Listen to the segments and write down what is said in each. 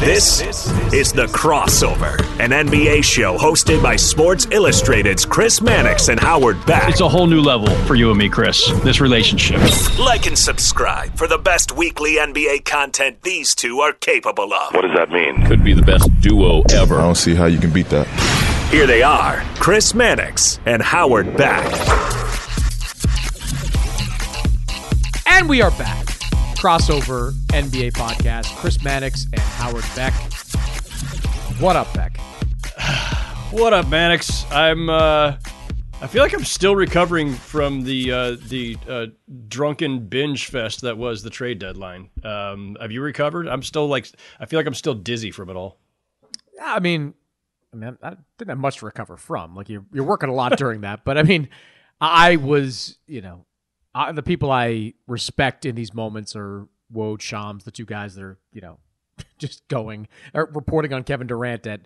This is The Crossover, an NBA show hosted by Sports Illustrated's Chris Mannix and Howard Beck. It's a whole new level for you and me, Chris, this relationship. Like and subscribe for the best weekly NBA content these two are capable of. What does that mean? Could be the best duo ever. I don't see how you can beat that. Here they are, Chris Mannix and Howard Beck. And we are back. Crossover NBA podcast. Chris Mannix and Howard Beck. What up, Beck? What up, Mannix? I'm uh I feel like I'm still recovering from the uh, the uh, drunken binge fest that was the trade deadline. Um, have you recovered? I'm still like I feel like I'm still dizzy from it all. Yeah, I mean, I mean, I didn't have much to recover from. Like you're you're working a lot during that, but I mean, I was, you know, I, the people I respect in these moments are Woj Shams, the two guys that are, you know, just going or reporting on Kevin Durant at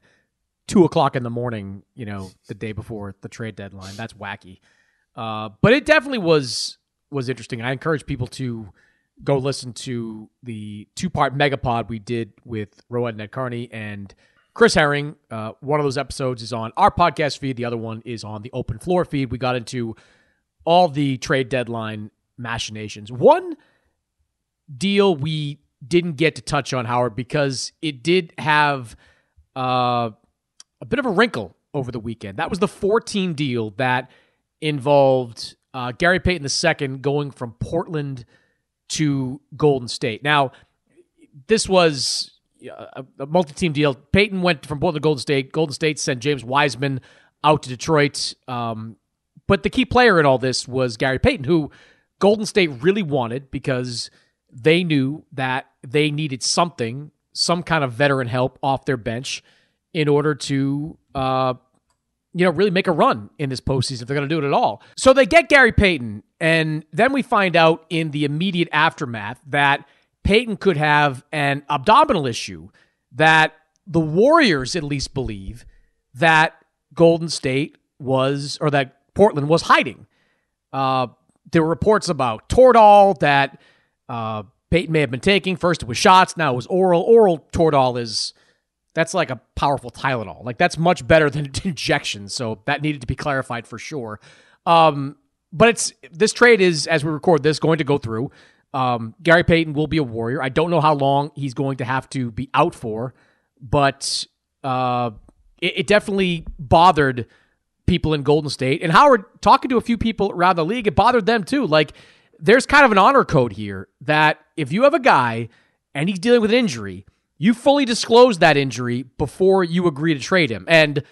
two o'clock in the morning, you know, the day before the trade deadline. That's wacky. Uh, but it definitely was was interesting. I encourage people to go listen to the two part megapod we did with Rohan Nadkarni and Chris Herring. Uh, one of those episodes is on our podcast feed. The other one is on the open floor feed. We got into all the trade deadline machinations. One deal we didn't get to touch on Howard because it did have uh, a bit of a wrinkle over the weekend. That was the 14 deal that involved uh, Gary Payton II going from Portland to Golden State. Now, this was a, a multi-team deal. Payton went from Portland to Golden State. Golden State sent James Wiseman out to Detroit. Um, but the key player in all this was Gary Payton, who Golden State really wanted because they knew that they needed something, some kind of veteran help off their bench in order to, uh, you know, really make a run in this postseason if they're going to do it at all. So they get Gary Payton, and then we find out in the immediate aftermath that Payton could have an abdominal issue that the Warriors at least believe that Golden State was, or that Portland was hiding. Uh, there were reports about Toradol that uh, Payton may have been taking. First it was shots, now it was oral. Oral Toradol is that's like a powerful Tylenol. Like that's much better than injection. So that needed to be clarified for sure. Um, but it's this trade is as we record this going to go through. Um, Gary Payton will be a Warrior. I don't know how long he's going to have to be out for, but uh, it, it definitely bothered people in Golden State. And Howard, talking to a few people around the league, it bothered them too. Like, there's kind of an honor code here that if you have a guy and he's dealing with an injury you fully disclose that injury before you agree to trade him. And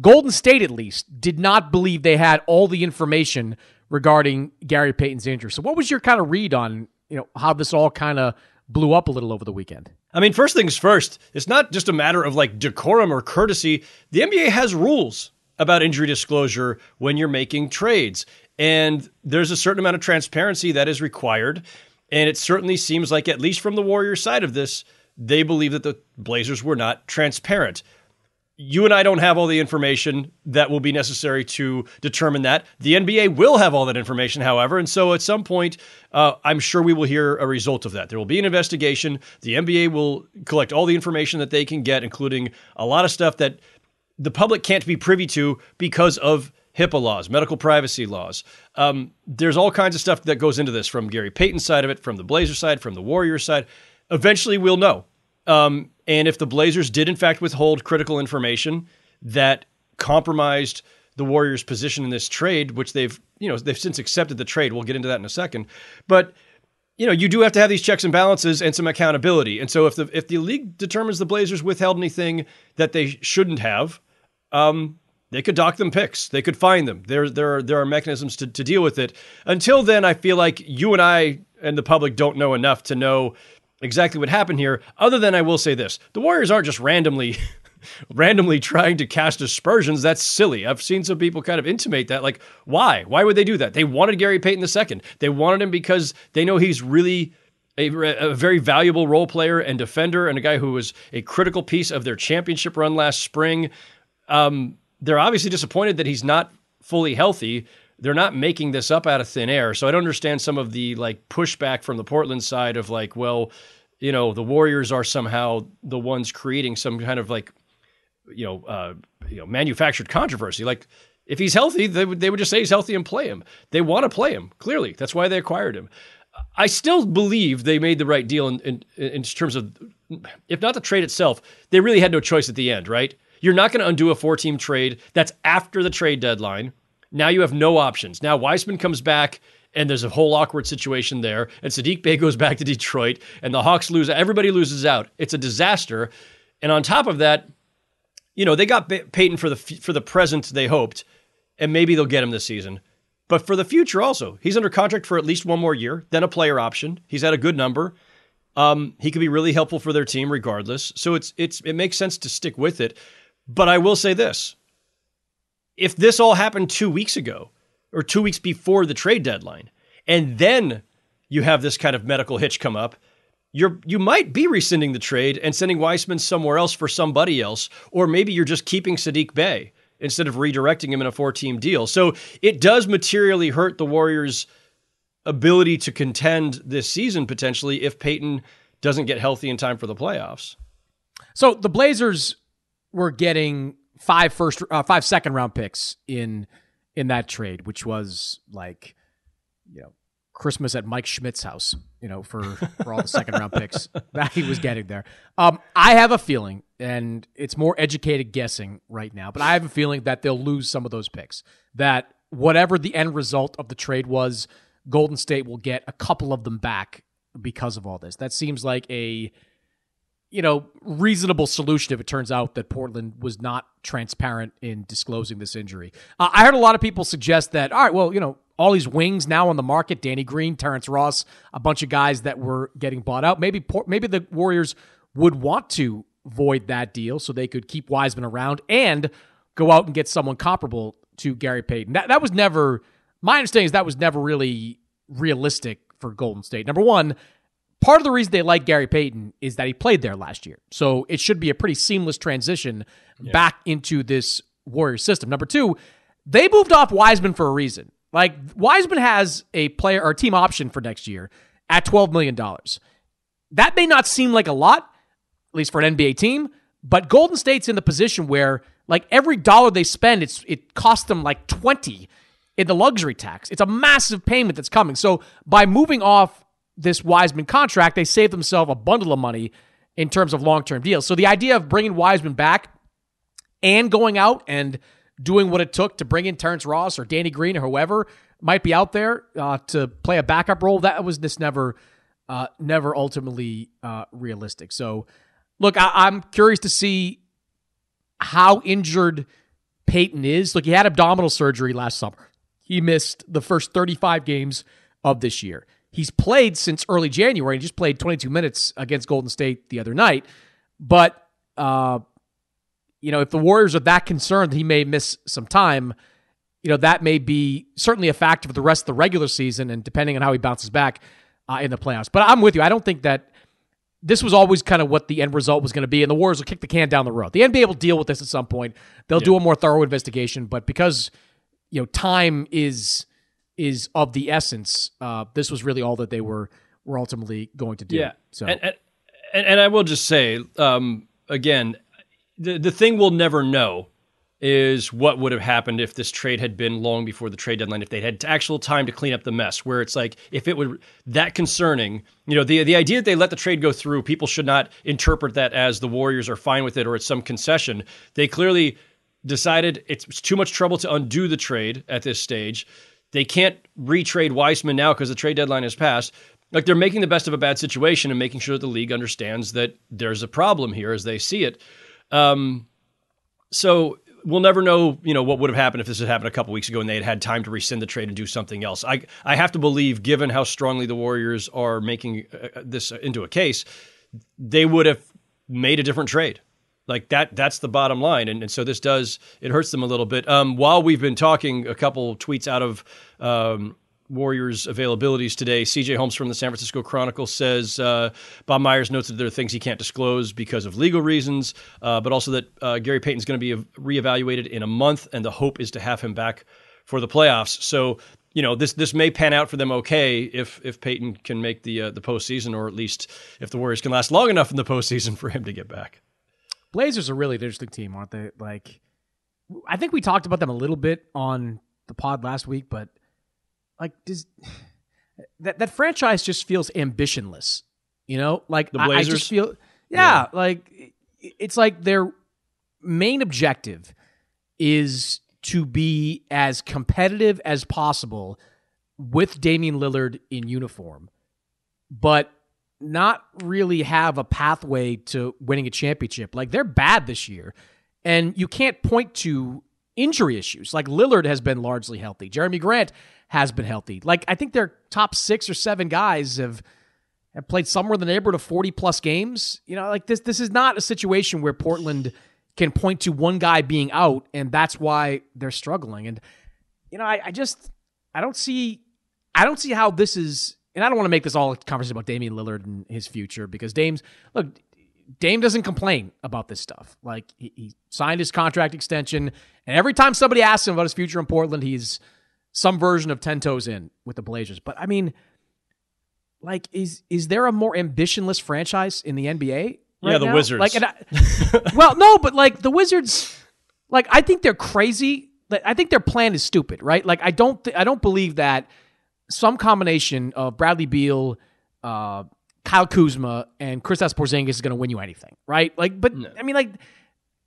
Golden State, at least, did not believe they had all the information regarding Gary Payton's injury. So, what was your kind of read on you know how this all kind of blew up a little over the weekend? I mean, first things first, it's not just a matter of like decorum or courtesy. The NBA has rules about injury disclosure when you're making trades. And there's a certain amount of transparency that is required. And it certainly seems like, at least from the Warriors side of this, they believe that the Blazers were not transparent. You and I don't have all the information that will be necessary to determine that. The NBA will have all that information, however. And so at some point, uh, I'm sure we will hear a result of that. There will be an investigation. The NBA will collect all the information that they can get, including a lot of stuff that the public can't be privy to because of HIPAA laws, medical privacy laws. Um, there's all kinds of stuff that goes into this from Gary Payton's side of it, from the Blazers side, from the Warriors side. Eventually, we'll know. Um, and if the Blazers did, in fact, withhold critical information that compromised the Warriors' position in this trade, which they've, you know, they've since accepted the trade. We'll get into that in a second. But you know, you do have to have these checks and balances and some accountability. And so if the if the league determines the Blazers withheld anything that they shouldn't have, um, they could dock them picks. They could find them. There, there are there are mechanisms to, to deal with it. Until then, I feel like you and I and the public don't know enough to know exactly what happened here. Other than I will say this: the Warriors aren't just randomly. randomly trying to cast aspersions that's silly i've seen some people kind of intimate that like why why would they do that they wanted gary payton II. they wanted him because they know he's really a, a, very valuable role player and defender and a guy who was a critical piece of their championship run last spring um, they're obviously disappointed that he's not fully healthy. They're not making this up out of thin air. So I don't understand some of the like pushback from the Portland side of like, well, you know, the Warriors are somehow the ones creating some kind of like, you know, uh, you know, manufactured controversy. Like, if he's healthy, they would they would just say he's healthy and play him. They want to play him. Clearly, that's why they acquired him. I still believe they made the right deal in, in, in terms of, if not the trade itself, they really had no choice at the end, right? You're not going to undo a four team trade. That's after the trade deadline. Now you have no options. Now Wiseman comes back and there's a whole awkward situation there. And Sadiq Bey goes back to Detroit and the Hawks lose. Everybody loses out. It's a disaster. And on top of that, you know, they got Payton for the for the present they hoped, and maybe they'll get him this season. But for the future also, he's under contract for at least one more year, then a player option. He's at a good number. Um, he could be really helpful for their team regardless. So it's it's it makes sense to stick with it. But I will say this if this all happened two weeks ago or two weeks before the trade deadline, and then you have this kind of medical hitch come up, you're you might be rescinding the trade and sending Wiseman somewhere else for somebody else, or maybe you're just keeping Sadiq Bey instead of redirecting him in a four-team deal. So it does materially hurt the Warriors' ability to contend this season potentially if Payton doesn't get healthy in time for the playoffs. So the Blazers were getting five first, uh, five second round picks in in that trade, which was like, you know, Christmas at Mike Schmidt's house, you know, for for all the second round picks that he was getting there. Um, I have a feeling, and it's more educated guessing right now, but I have a feeling that they'll lose some of those picks. That whatever the end result of the trade was, Golden State will get a couple of them back because of all this. That seems like a you know, reasonable solution if it turns out that Portland was not transparent in disclosing this injury. Uh, I heard a lot of people suggest that, all right, well, you know, all these wings now on the market, Danny Green, Terrence Ross, a bunch of guys that were getting bought out. Maybe maybe the Warriors would want to void that deal so they could keep Wiseman around and go out and get someone comparable to Gary Payton. That that was never my understanding is that was never really realistic for Golden State. Number one, Part of the reason they like Gary Payton is that he played there last year. So it should be a pretty seamless transition yeah. back into this Warriors system. Number two, they moved off Wiseman for a reason. Like Wiseman has a player or team option for next year at $12 million. That may not seem like a lot, at least for an NBA team, but Golden State's in the position where like every dollar they spend, it's it costs them like 20 in the luxury tax. It's a massive payment that's coming. So by moving off this Wiseman contract, they saved themselves a bundle of money in terms of long term deals. So the idea of bringing Wiseman back and going out and doing what it took to bring in Terrence Ross or Danny Green or whoever might be out there uh, to play a backup role, that was this never, uh, never ultimately uh, realistic. So look, I, I'm curious to see how injured Payton is. Look, he had abdominal surgery last summer. He missed the first 35 games of this year. He's played since early January. He just played 22 minutes against Golden State the other night. But, uh, you know, if the Warriors are that concerned he may miss some time, you know, that may be certainly a factor for the rest of the regular season and depending on how he bounces back uh, in the playoffs. But I'm with you. I don't think that this was always kind of what the end result was going to be, and the Warriors will kick the can down the road. The NBA will deal with this at some point. They'll yeah. do a more thorough investigation, but because you know time is is of the essence, uh, this was really all that they were were ultimately going to do. Yeah. So, and and, and I will just say um, again, the the thing we'll never know is what would have happened if this trade had been long before the trade deadline, if they had actual time to clean up the mess. Where it's like, if it were that concerning, you know, the the idea that they let the trade go through, people should not interpret that as the Warriors are fine with it or it's some concession. They clearly decided it's too much trouble to undo the trade at this stage. They can't retrade Wiseman now because the trade deadline has passed. Like they're making the best of a bad situation and making sure that the league understands that there's a problem here as they see it. Um, so we'll never know, you know, what would have happened if this had happened a couple weeks ago and they had had time to rescind the trade and do something else. I I have to believe, given how strongly the Warriors are making uh, this into a case, they would have made a different trade. Like that, that's the bottom line, and, and so this does it hurts them a little bit. Um, while we've been talking, a couple tweets out of um, Warriors availabilities today. CJ Holmes from the San Francisco Chronicle says uh, Bob Myers notes that there are things he can't disclose because of legal reasons, uh, but also that uh, Gary Payton's going to be reevaluated in a month, and the hope is to have him back for the playoffs. So you know this this may pan out for them okay if if Payton can make the uh, the postseason, or at least if the Warriors can last long enough in the postseason for him to get back. Blazers are really an interesting team, aren't they? Like, I think we talked about them a little bit on the pod last week, but like does that that franchise just feels ambitionless. You know, like the Blazers I, I just feel yeah, yeah, like it's like their main objective is to be as competitive as possible with Damian Lillard in uniform, but not really have a pathway to winning a championship. Like they're bad this year, and you can't point to injury issues. Like Lillard has been largely healthy. Jerami Grant has been healthy. Like I think their top six or seven guys have have played somewhere in the neighborhood of forty plus games. You know, like this this is not a situation where Portland can point to one guy being out and that's why they're struggling. And you know, I, I just I don't see I don't see how this is and I don't want to make this all a conversation about Damian Lillard and his future because Dame's look Dame doesn't complain about this stuff. Like he, he, signed his contract extension, and every time somebody asks him about his future in Portland, he's some version of ten toes in with the Blazers. But I mean, like, is is there a more ambitionless franchise in the NBA? Right yeah, the now? Wizards. Like, I, well, no, but like the Wizards, like I think they're crazy. I think their plan is stupid, right? Like I don't, th- I don't believe that some combination of Bradley Beal, uh, Kyle Kuzma, and Kristaps Porzingis is going to win you anything, right? Like, but no. I mean, like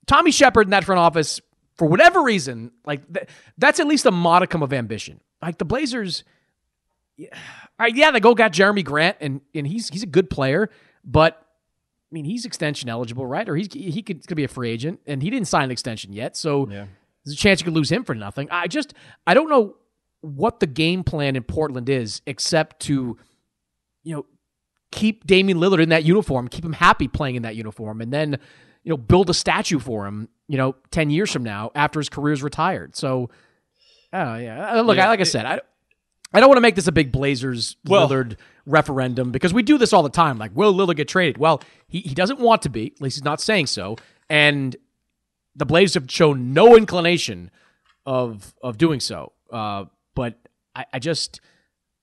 Tommy Sheppard in that front office for whatever reason, like th- that's at least a modicum of ambition. Like the Blazers, yeah, right, yeah, they go got Jerami Grant, and and he's he's a good player, but I mean he's extension eligible, right? Or he's he could, could be a free agent, and he didn't sign an extension yet, so yeah. there's a chance you could lose him for nothing. I just I don't know what the game plan in Portland is, except to you know keep Damian Lillard in that uniform, keep him happy playing in that uniform, and then you know build a statue for him you know, 10 years from now after his career's retired. So, oh, yeah. Look, yeah. I, like I said, I, I don't want to make this a big Blazers well, Lillard referendum because we do this all the time. Like, will Lillard get traded? Well, he, he doesn't want to be. At least he's not saying so. And the Blazers have shown no inclination of of doing so. Uh, but I, I just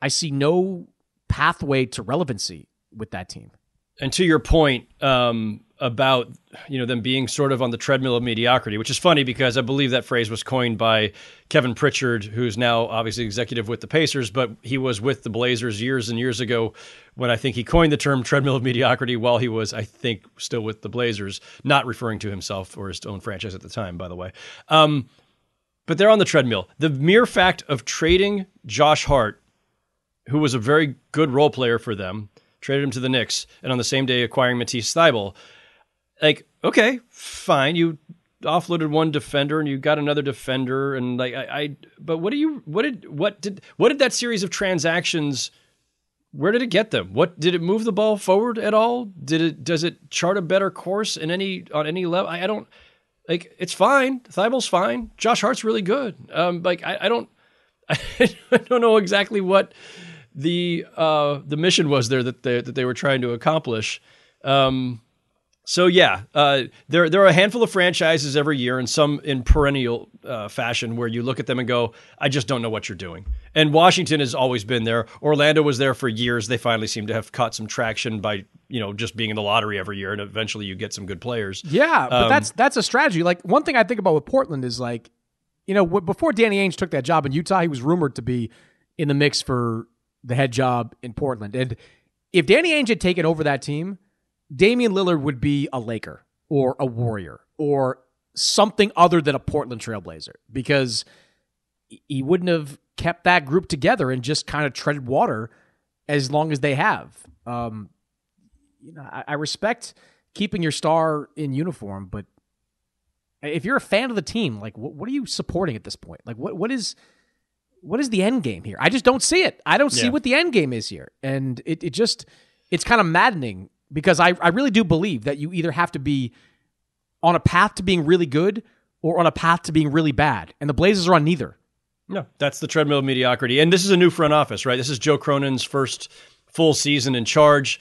I see no pathway to relevancy with that team. And to your point, um, about you know them being sort of on the treadmill of mediocrity, which is funny because I believe that phrase was coined by Kevin Pritchard, who's now obviously executive with the Pacers, but he was with the Blazers years and years ago when I think he coined the term treadmill of mediocrity while he was, I think, still with the Blazers, not referring to himself or his own franchise at the time, by the way. Um, but they're on the treadmill. The mere fact of trading Josh Hart, who was a very good role player for them, traded him to the Knicks, and on the same day acquiring Matisse Thybulle – like okay, fine, you offloaded one defender and you got another defender and like I, I but what do you what did what did what did that series of transactions where did it get them? What did it move the ball forward at all? Did it does it chart a better course in any on any level? I, I don't like it's fine. Thybulle's fine. Josh Hart's really good. Um, like I, I don't I don't know exactly what the uh, the mission was there that they that they were trying to accomplish. Um, so yeah, uh, there there are a handful of franchises every year, and some in perennial uh, fashion, where you look at them and go, "I just don't know what you're doing." And Washington has always been there. Orlando was there for years. They finally seem to have caught some traction by you know just being in the lottery every year, and eventually you get some good players. Yeah, but Um, that's that's a strategy. Like one thing I think about with Portland is like, you know, before Danny Ainge took that job in Utah, he was rumored to be in the mix for the head job in Portland. And if Danny Ainge had taken over that team, Damian Lillard would be a Laker or a Warrior or something other than a Portland Trailblazer because he wouldn't have kept that group together and just kind of treaded water as long as they have. Um, you know, I, I respect keeping your star in uniform, but if you're a fan of the team, like what, what are you supporting at this point? Like what what is what is the end game here? I just don't see it. I don't see Yeah. what the end game is here. And it, it just it's kind of maddening because I, I really do believe that you either have to be on a path to being really good or on a path to being really bad. And the Blazers are on neither. No, that's the treadmill of mediocrity. And this is a new front office, right? This is Joe Cronin's first full season in charge.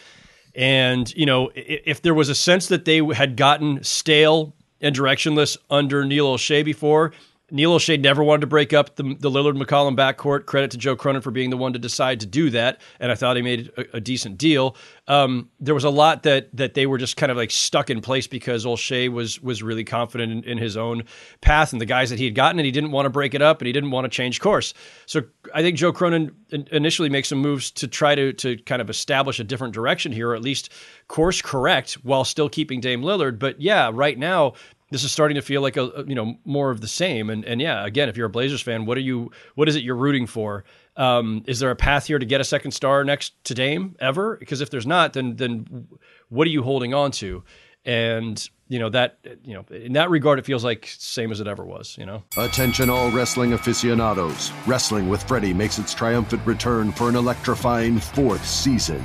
And, you know, if there was a sense that they had gotten stale and directionless under Neil Olshey before, Neil Olshey never wanted to break up the, the Lillard McCollum backcourt. Credit to Joe Cronin for being the one to decide to do that. And I thought he made a, a decent deal. Um, there was a lot that that they were just kind of like stuck in place because Olshey was was really confident in, in his own path and the guys that he had gotten, and he didn't want to break it up and he didn't want to change course. So I think Joe Cronin initially makes some moves to try to to kind of establish a different direction here, or at least course correct while still keeping Dame Lillard. But yeah, right now this is starting to feel like a, you know more of the same. And and yeah, again, if you're a Blazers fan, what are you? What is it you're rooting for? Um, is there a path here to get a second star next to Dame ever? Because if there's not, then then what are you holding on to? And you know that you know in that regard, it feels like same as it ever was. You know. Attention, all wrestling aficionados. Wrestling with Freddie makes its triumphant return for an electrifying fourth season.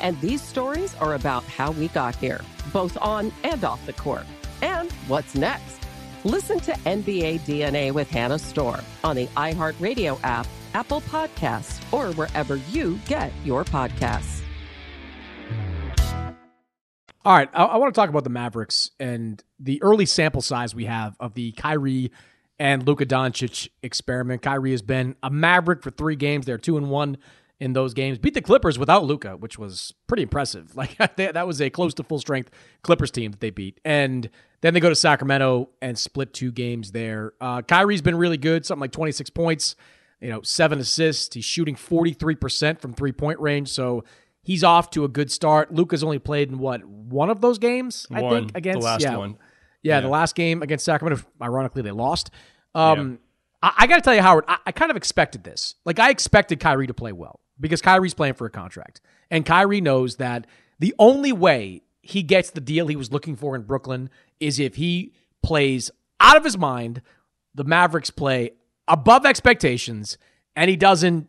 And these stories are about how we got here, both on and off the court. And what's next? Listen to NBA DNA with Hannah Storm on the iHeartRadio app, Apple Podcasts, or wherever you get your podcasts. All right, I, I want to talk about the Mavericks and the early sample size we have of the Kyrie and Luka Doncic experiment. Kyrie has been a Maverick for three games. They're two and one in those games. Beat the Clippers without Luka, which was pretty impressive. Like they, that was a close to full strength Clippers team that they beat. And then they go to Sacramento and split two games there. Uh, Kyrie's been really good, something like 26 points, you know, seven assists. He's shooting 43% from three point range. So he's off to a good start. Luka's only played in what, one of those games, I think, against the last yeah, one. Yeah, Yeah. the last game against Sacramento, ironically, they lost. Um, I, I got to tell you, Howard, I, I kind of expected this. Like, I expected Kyrie to play well because Kyrie's playing for a contract. And Kyrie knows that the only way he gets the deal he was looking for in Brooklyn is if he plays out of his mind, the Mavericks play above expectations, and he doesn't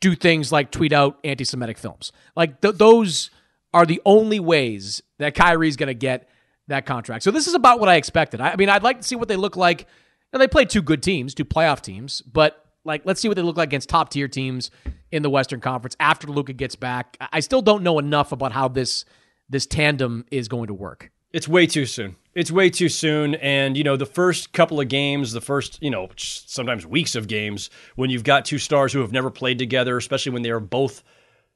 do things like tweet out anti Semitic films. Like, th- those are the only ways that Kyrie's going to get that contract. So this is about what I expected. I, I mean, I'd like to see what they look like. And they play two good teams, two playoff teams, but like, let's see what they look like against top tier teams in the Western Conference after Luka gets back. I- still don't know enough about how this this tandem is going to work. It's way too soon. It's way too soon. And, you know, the first couple of games, the first, you know, sometimes weeks of games, when you've got two stars who have never played together, especially when they are both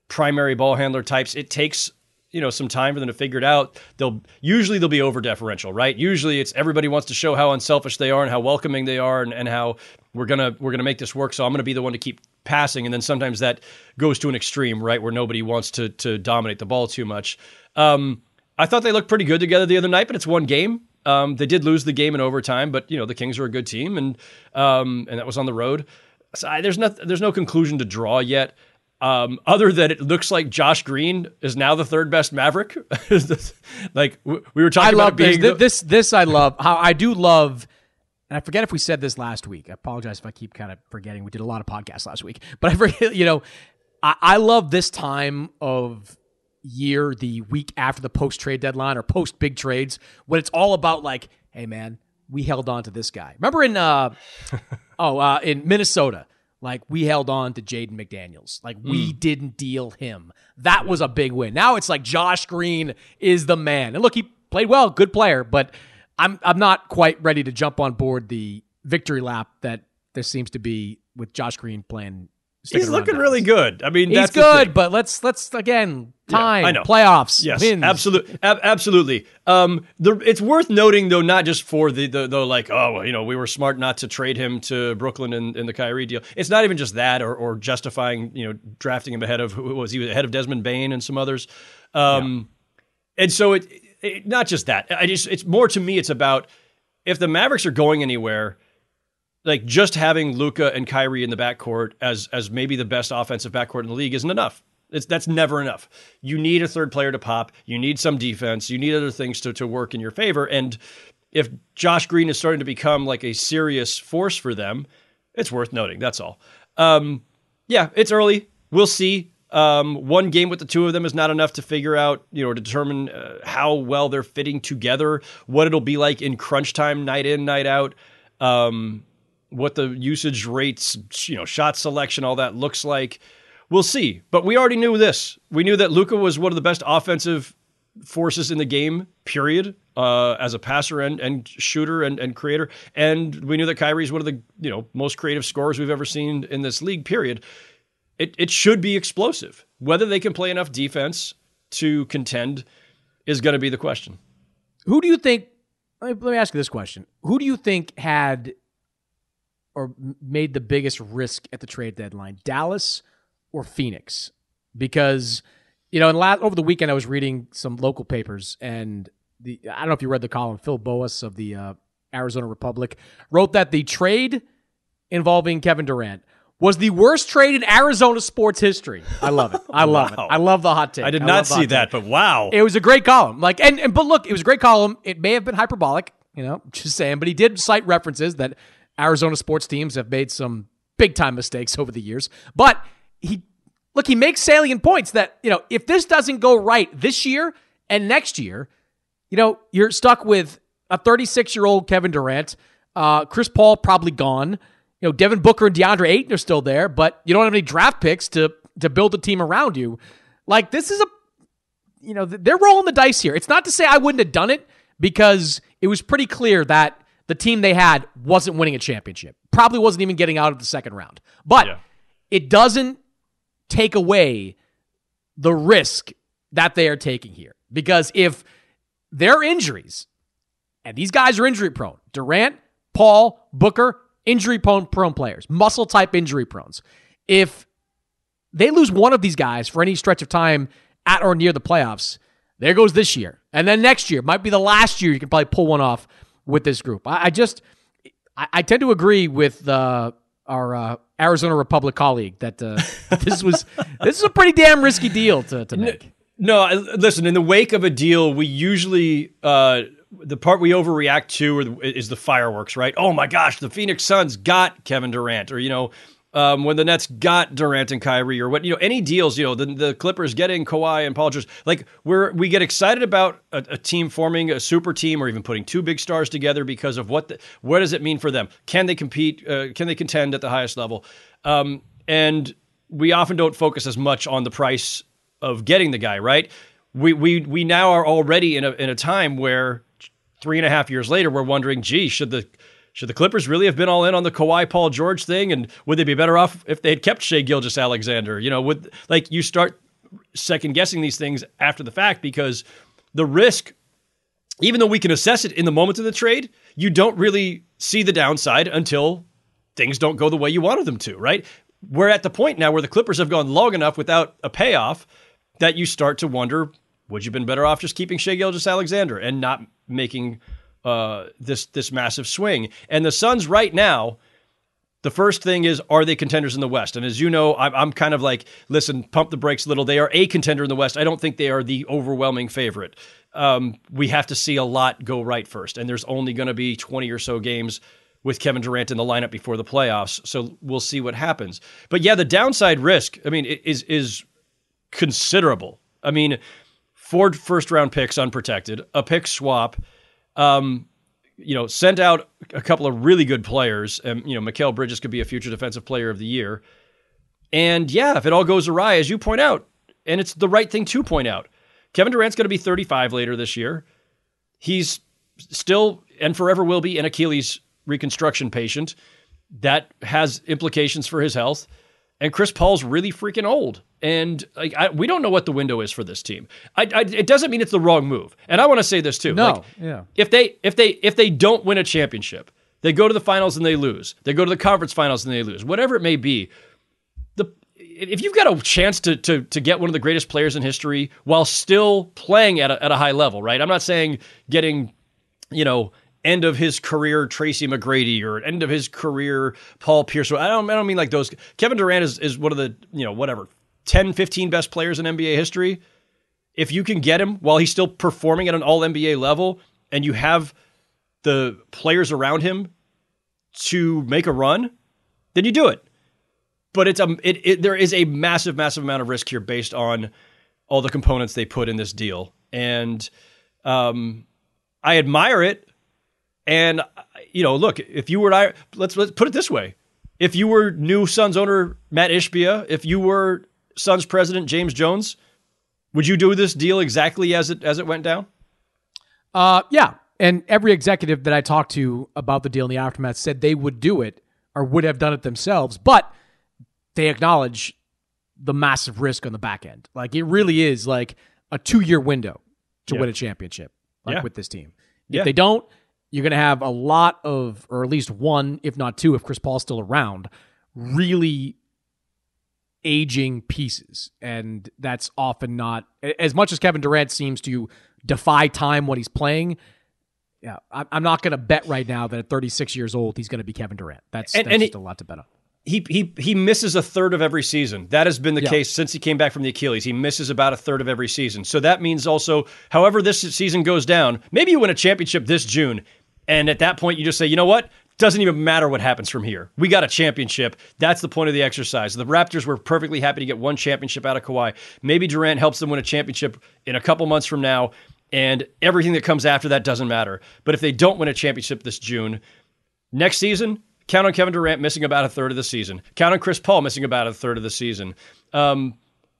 primary ball handler types, it takes you know some time for them to figure it out they'll usually they'll be over deferential right usually it's everybody wants to show how unselfish they are and how welcoming they are and, and how we're gonna we're gonna make this work so i'm gonna be the one to keep passing and then sometimes that goes to an extreme right where nobody wants to to dominate the ball too much um, i thought they looked pretty good together the other night but it's one game um, they did lose the game in overtime but you know the kings are a good team and um, and that was on the road so I, there's no there's no conclusion to draw yet um, other than it looks like Josh Green is now the third best Maverick. like we were talking I about love it being this. the- this. This I love. How I do love. And I forget if we said this last week. I apologize if I keep kind of forgetting. We did a lot of podcasts last week, but I forget. You know, I, I love this time of year, the week after the post trade deadline or post big trades, when it's all about like, hey man, we held on to this guy. Remember in uh, oh uh, in Minnesota. Like we held on to Jaden McDaniels. Like we didn't deal him. That was a big win. Now it's like Josh Green is the man. And look, he played well, good player, but I'm I'm not quite ready to jump on board the victory lap that there seems to be with Josh Green playing. he's looking now. really good. I mean, He's that's good, but let's let's again Yeah, time I know. playoffs Yes, wins. absolutely, ab- absolutely. Um, the, it's worth noting though, not just for the, the the like, oh, well, you know, we were smart not to trade him to Brooklyn in, in the Kyrie deal. It's not even just that, or, or justifying, you know, drafting him ahead of who was he ahead of Desmond Bane and some others. Um, and so it, it not just that. I just it's more to me. It's about if the Mavericks are going anywhere like just having Luka and Kyrie in the backcourt as as maybe the best offensive backcourt in the league isn't enough. It's that's never enough. You need a third player to pop. You need some defense. You need other things to to work in your favor. And if Josh Green is starting to become like a serious force for them, it's worth noting. That's all. Um, yeah, it's early. We'll see. Um, one game with the two of them is not enough to figure out, you know, to determine uh, how well they're fitting together, what it'll be like in crunch time, night in, night out. Um, what the usage rates, you know, shot selection, all that looks like. we'll see. But we already knew this. We knew that Luka was one of the best offensive forces in the game, period, uh, as a passer and, and shooter and, and creator. And we knew that Kyrie is one of the you know most creative scorers we've ever seen in this league, period. It, it should be explosive. Whether they can play enough defense to contend is going to be the question. Who do you think? Let me, ask you this question: Who do you think had or made the biggest risk at the trade deadline, Dallas or Phoenix? Because you know, last over the weekend, I was reading some local papers, and the I don't know if you read the column. Phil Boas of the uh, Arizona Republic wrote that the trade involving Kevin Durant was the worst trade in Arizona sports history. I love it. I love Wow. it. I love the hot take. I did I not see that, take. but wow. It was a great column. Like and, and but look, it was a great column. It may have been hyperbolic, you know, just saying, but he did cite references that Arizona sports teams have made some big time mistakes over the years. But he look, he makes salient points that, you know, if this doesn't go right this year and next year, you know, you're stuck with a 36 year old Kevin Durant, uh, Chris Paul probably gone. You know, Devin Booker and DeAndre Ayton are still there, but you don't have any draft picks to to build a team around you. Like this is a, you know, they're rolling the dice here. It's not to say I wouldn't have done it because it was pretty clear that the team they had wasn't winning a championship. Probably wasn't even getting out of the second round. But it doesn't take away the risk that they are taking here. Because if their injuries, and these guys are injury prone, Durant, Paul, Booker, injury prone prone players, muscle type injury prones. If they lose one of these guys for any stretch of time at or near the playoffs, there goes this year. And then next year might be the last year you can probably pull one off with this group. I, I just, I, I tend to agree with uh, our uh, Arizona Republic colleague that uh, this was this is a pretty damn risky deal to, to make. No, listen. In the wake of a deal, we usually uh, the part we overreact to is the fireworks, right? Oh my gosh, the Phoenix Suns got Kevin Durant, or you know, um, when the Nets got Durant and Kyrie, or what you know, any deals, you know, the, the Clippers getting Kawhi and Paul George, like we're we get excited about a, a team forming a super team, or even putting two big stars together because of what the, what does it mean for them? Can they compete? Uh, can they contend at the highest level? Um, and we often don't focus as much on the price of getting the guy, right? We we we now are already in a in a time where three and a half years later, we're wondering, gee, should the should the Clippers really have been all in on the Kawhi Paul George thing? And would they be better off if they had kept Shai Gilgeous-Alexander? You know, would like you start second guessing these things after the fact because the risk, even though we can assess it in the moment of the trade, you don't really see the downside until things don't go the way you wanted them to, right? We're at the point now where the Clippers have gone long enough without a payoff that you start to wonder, would you have been better off just keeping Shai Gilgeous-Alexander and not making uh, this this massive swing? And the Suns right now, the first thing is, are they contenders in the West? And as you know, I'm, I'm kind of like, listen, pump the brakes a little. They are a contender in the West. I don't think they are the overwhelming favorite. Um, we have to see a lot go right first, and there's only going to be 20 or so games with Kevin Durant in the lineup before the playoffs. So we'll see what happens. But yeah, the downside risk, I mean, is is considerable. I mean, four first round picks unprotected, a pick swap, um, you know, sent out a couple of really good players. And, you know, Mikal Bridges could be a future defensive player of the year. And yeah, if it all goes awry, as you point out, and it's the right thing to point out, Kevin Durant's going to be 35 later this year. He's still and forever will be an Achilles reconstruction patient. That has implications for his health. And Chris Paul's really freaking old. And like, I, we don't know what the window is for this team. I, I, it doesn't mean it's the wrong move. And I want to say this too. No, Like, yeah. if they if they if they don't win a championship, they go to the finals and they lose. They go to the conference finals and they lose. Whatever it may be, the if you've got a chance to to to get one of the greatest players in history while still playing at a, at a high level, right? I'm not saying getting, you know, end of his career Tracy McGrady or end of his career Paul Pierce. I don't I don't mean like those. Kevin Durant is is one of the you know whatever 10, 15 best players in NBA history. If you can get him while he's still performing at an All NBA level, and you have the players around him to make a run, then you do it. But it's a it, it there is a massive massive amount of risk here based on all the components they put in this deal, and um, I admire it. And you know, look, if you were let's let's put it this way: if you were new Suns owner Matt Ishbia, if you were Suns president James Jones, would you do this deal exactly as it as it went down? Uh, yeah. And every executive that I talked to about the deal in the aftermath said they would do it or would have done it themselves, but they acknowledge the massive risk on the back end. Like it really is like a two year window to Yeah. win a championship, like Yeah. with this team. If Yeah. they don't, you're going to have a lot of, or at least one, if not two, if Chris Paul's still around, really aging pieces. And that's often not, as much as Kevin Durant seems to defy time when he's playing. Yeah, I'm not going to bet right now that at 36 years old he's going to be Kevin Durant. That's, And- that's and just it- a lot to bet on. He he he misses a third of every season. That has been the Yeah. case since he came back from the Achilles. He misses about a third of every season. So that means also, however this season goes down, maybe you win a championship this June, and at that point you just say, you know what? Doesn't even matter what happens from here. We got a championship. That's the point of the exercise. The Raptors were perfectly happy to get one championship out of Kawhi. Maybe Durant helps them win a championship in a couple months from now, and everything that comes after that doesn't matter. But if they don't win a championship this June, Next season, count on Kevin Durant missing about a third of the season. Count on Chris Paul missing about a third of the season. Um,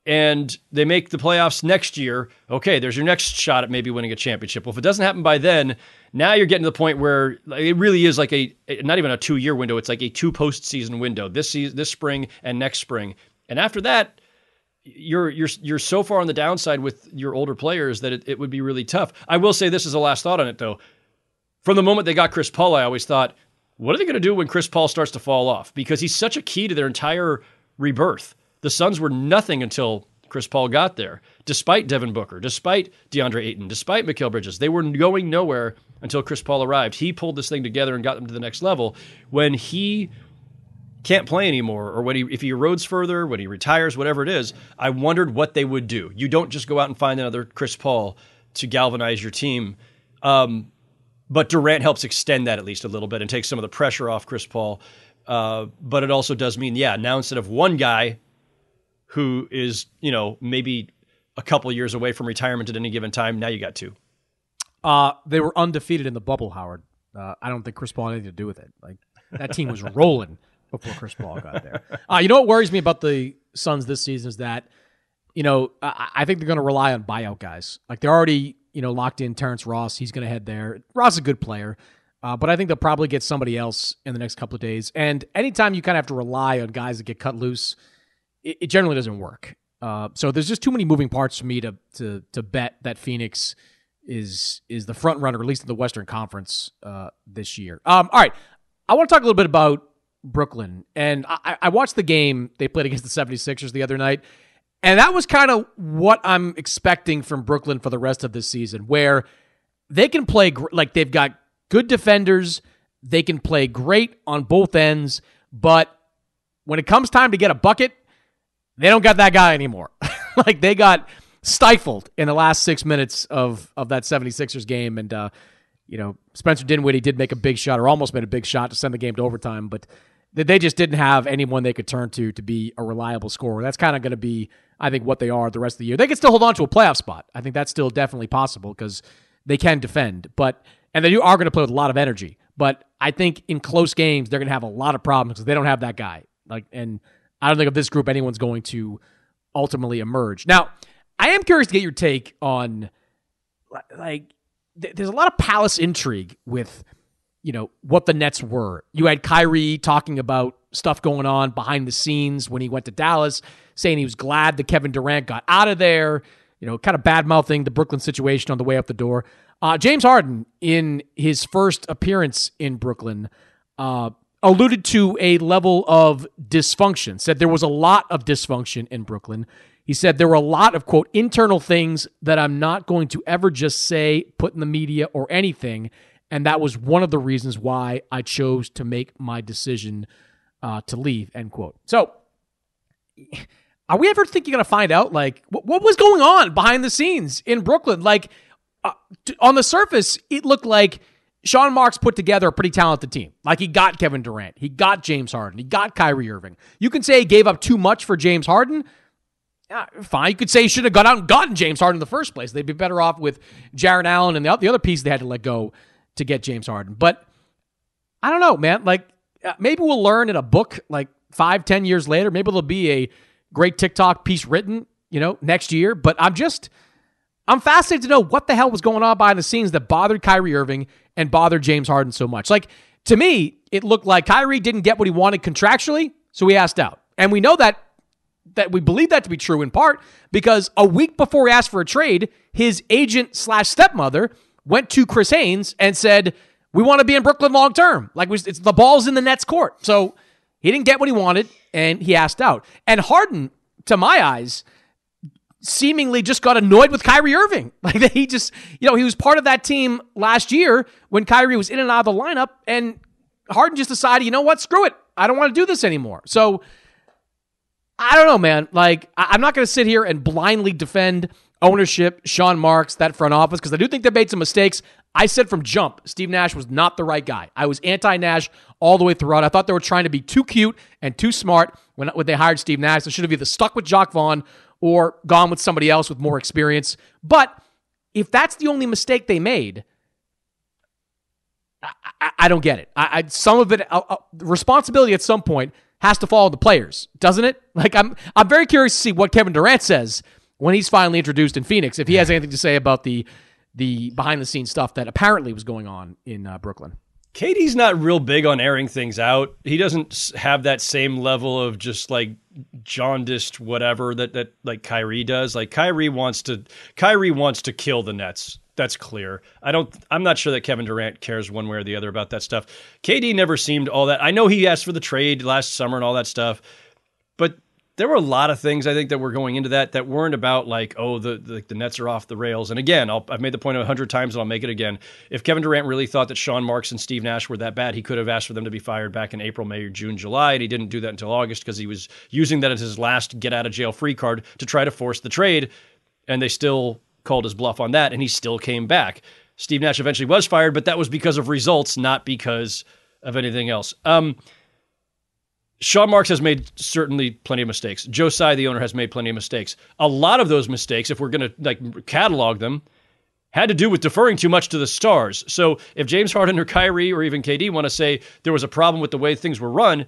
and they make the playoffs next year. Okay, there's your next shot at maybe winning a championship. Well, if it doesn't happen by then, now you're getting to the point where it really is like a not even a two year window. It's like a two postseason window this season, this spring and next spring. And after that, you're you're you're so far on the downside with your older players that it, it would be really tough. I will say this is a last thought on it though. From the moment they got Chris Paul, I always thought, what are they going to do when Chris Paul starts to fall off? Because he's such a key to their entire rebirth. The Suns were nothing until Chris Paul got there, despite Devin Booker, despite DeAndre Ayton, despite Mikal Bridges. They were going nowhere until Chris Paul arrived. He pulled this thing together and got them to the next level. When he can't play anymore, or when he if he erodes further, when he retires, whatever it is, I wondered what they would do. You don't just go out and find another Chris Paul to galvanize your team. Um, but Durant helps extend that at least a little bit and takes some of the pressure off Chris Paul. Uh, but it also does mean, yeah, now instead of one guy who is, you know, maybe a couple years away from retirement at any given time, now you got two. Uh, they were undefeated in the bubble, Howard. Uh, I don't think Chris Paul had anything to do with it. Like that team was rolling before Chris Paul got there. Uh, you know what worries me about the Suns this season is that, you know, I, I think they're going to rely on buyout guys. Like they're already, you know, locked in Terrence Ross. He's going to head there. Ross is a good player, uh, but I think they'll probably get somebody else in the next couple of days. And anytime you kind of have to rely on guys that get cut loose, it, it generally doesn't work. Uh, so there's just too many moving parts for me to to to bet that Phoenix is is the front runner, at least in the Western Conference uh, this year. Um, all right, I want to talk a little bit about Brooklyn, and I, I watched the game they played against the 76ers the other night, and that was kind of what I'm expecting from Brooklyn for the rest of this season, where they can play gr- like they've got good defenders, they can play great on both ends, but when it comes time to get a bucket, they don't got that guy anymore. like they got stifled in the last six minutes of of that 76ers game. And uh, you know, Spencer Dinwiddie did make a big shot or almost made a big shot to send the game to overtime, but they- just didn't have anyone they could turn to to be a reliable scorer. That's kind of going to be, I think, what they are the rest of the year. They can still hold on to a playoff spot. I think that's still definitely possible because they can defend, but and they are going to play with a lot of energy. But I think in close games they're going to have a lot of problems because they don't have that guy. Like, and I don't think of this group anyone's going to ultimately emerge. Now, I am curious to get your take on like th- there's a lot of palace intrigue with you know what the Nets were. You had Kyrie talking about stuff going on behind the scenes when he went to Dallas, saying he was glad that Kevin Durant got out of there. You know, kind of bad mouthing the Brooklyn situation on the way up the door. Uh, James Harden, in his first appearance in Brooklyn, uh, alluded to a level of dysfunction. Said there was a lot of dysfunction in Brooklyn. He said there were a lot of quote internal things that I'm not going to ever just say, put in the media or anything, and that was one of the reasons why I chose to make my decision uh, to leave. End quote. So, are we ever thinking going to find out like what, what was going on behind the scenes in Brooklyn? Like uh, t- on the surface, it looked like Sean Marks put together a pretty talented team. Like he got Kevin Durant, he got James Harden, he got Kyrie Irving. You can say he gave up too much for James Harden. Yeah, fine. You could say he should have gone out and gotten James Harden in the first place. They'd be better off with Jarrett Allen and the, the other piece they had to let go to get James Harden. But I don't know, man. Like uh, maybe we'll learn in a book like five, ten years later. Maybe there'll be a great TikTok piece written, you know, next year. But I'm just, I'm fascinated to know what the hell was going on behind the scenes that bothered Kyrie Irving and bothered James Harden so much. Like, to me, it looked like Kyrie didn't get what he wanted contractually, so he asked out. And we know that that we believe that to be true in part because a week before he asked for a trade, his agent slash stepmother went to Chris Haynes and said, "We want to be in Brooklyn long term. Like it's the ball's in the Nets court." So he didn't get what he wanted, and he asked out. And Harden, to my eyes, seemingly just got annoyed with Kyrie Irving. Like that he just, you know, he was part of that team last year when Kyrie was in and out of the lineup, and Harden just decided, you know what, screw it, I don't want to do this anymore. So I don't know, man. Like, I- am not going to sit here and blindly defend ownership, Sean Marks, that front office, because I do think they made some mistakes. I said from jump, Steve Nash was not the right guy. I was anti Nash all the way throughout. I thought they were trying to be too cute and too smart when, when they hired Steve Nash. They should have either stuck with Jacque Vaughn or gone with somebody else with more experience. But if that's the only mistake they made, I, I, I don't get it. I, some of it, uh, uh, responsibility at some point has to fall on the players, doesn't it? Like I'm I'm very curious to see what Kevin Durant says when he's finally introduced in Phoenix, if he has anything to say about the the behind the scenes stuff that apparently was going on in uh, Brooklyn. KD's not real big on airing things out. He doesn't have that same level of just like jaundiced whatever that that like Kyrie does. Like Kyrie wants to Kyrie wants to kill the Nets that's clear. I don't. I'm not sure that Kevin Durant cares one way or the other about that stuff. KD never seemed all that. I know he asked for the trade last summer and all that stuff, but there were a lot of things I think that were going into that that weren't about like, oh, the the, the Nets are off the rails. And again, i have made the point a hundred times, and I'll make it again. If Kevin Durant really thought that Sean Marks and Steve Nash were that bad, he could have asked for them to be fired back in April, May, or June, July, and he didn't do that until August because he was using that as his last get out of jail free card to try to force the trade. And they still called his bluff on that, and he still came back. Steve Nash eventually was fired, but that was because of results, not because of anything else. Um, Sean Marks has made certainly plenty of mistakes. Joe Tsai, the owner, has made plenty of mistakes. A lot of those mistakes, if we're going to like catalog them, had to do with deferring too much to the stars. So if James Harden or Kyrie or even KD want to say there was a problem with the way things were run,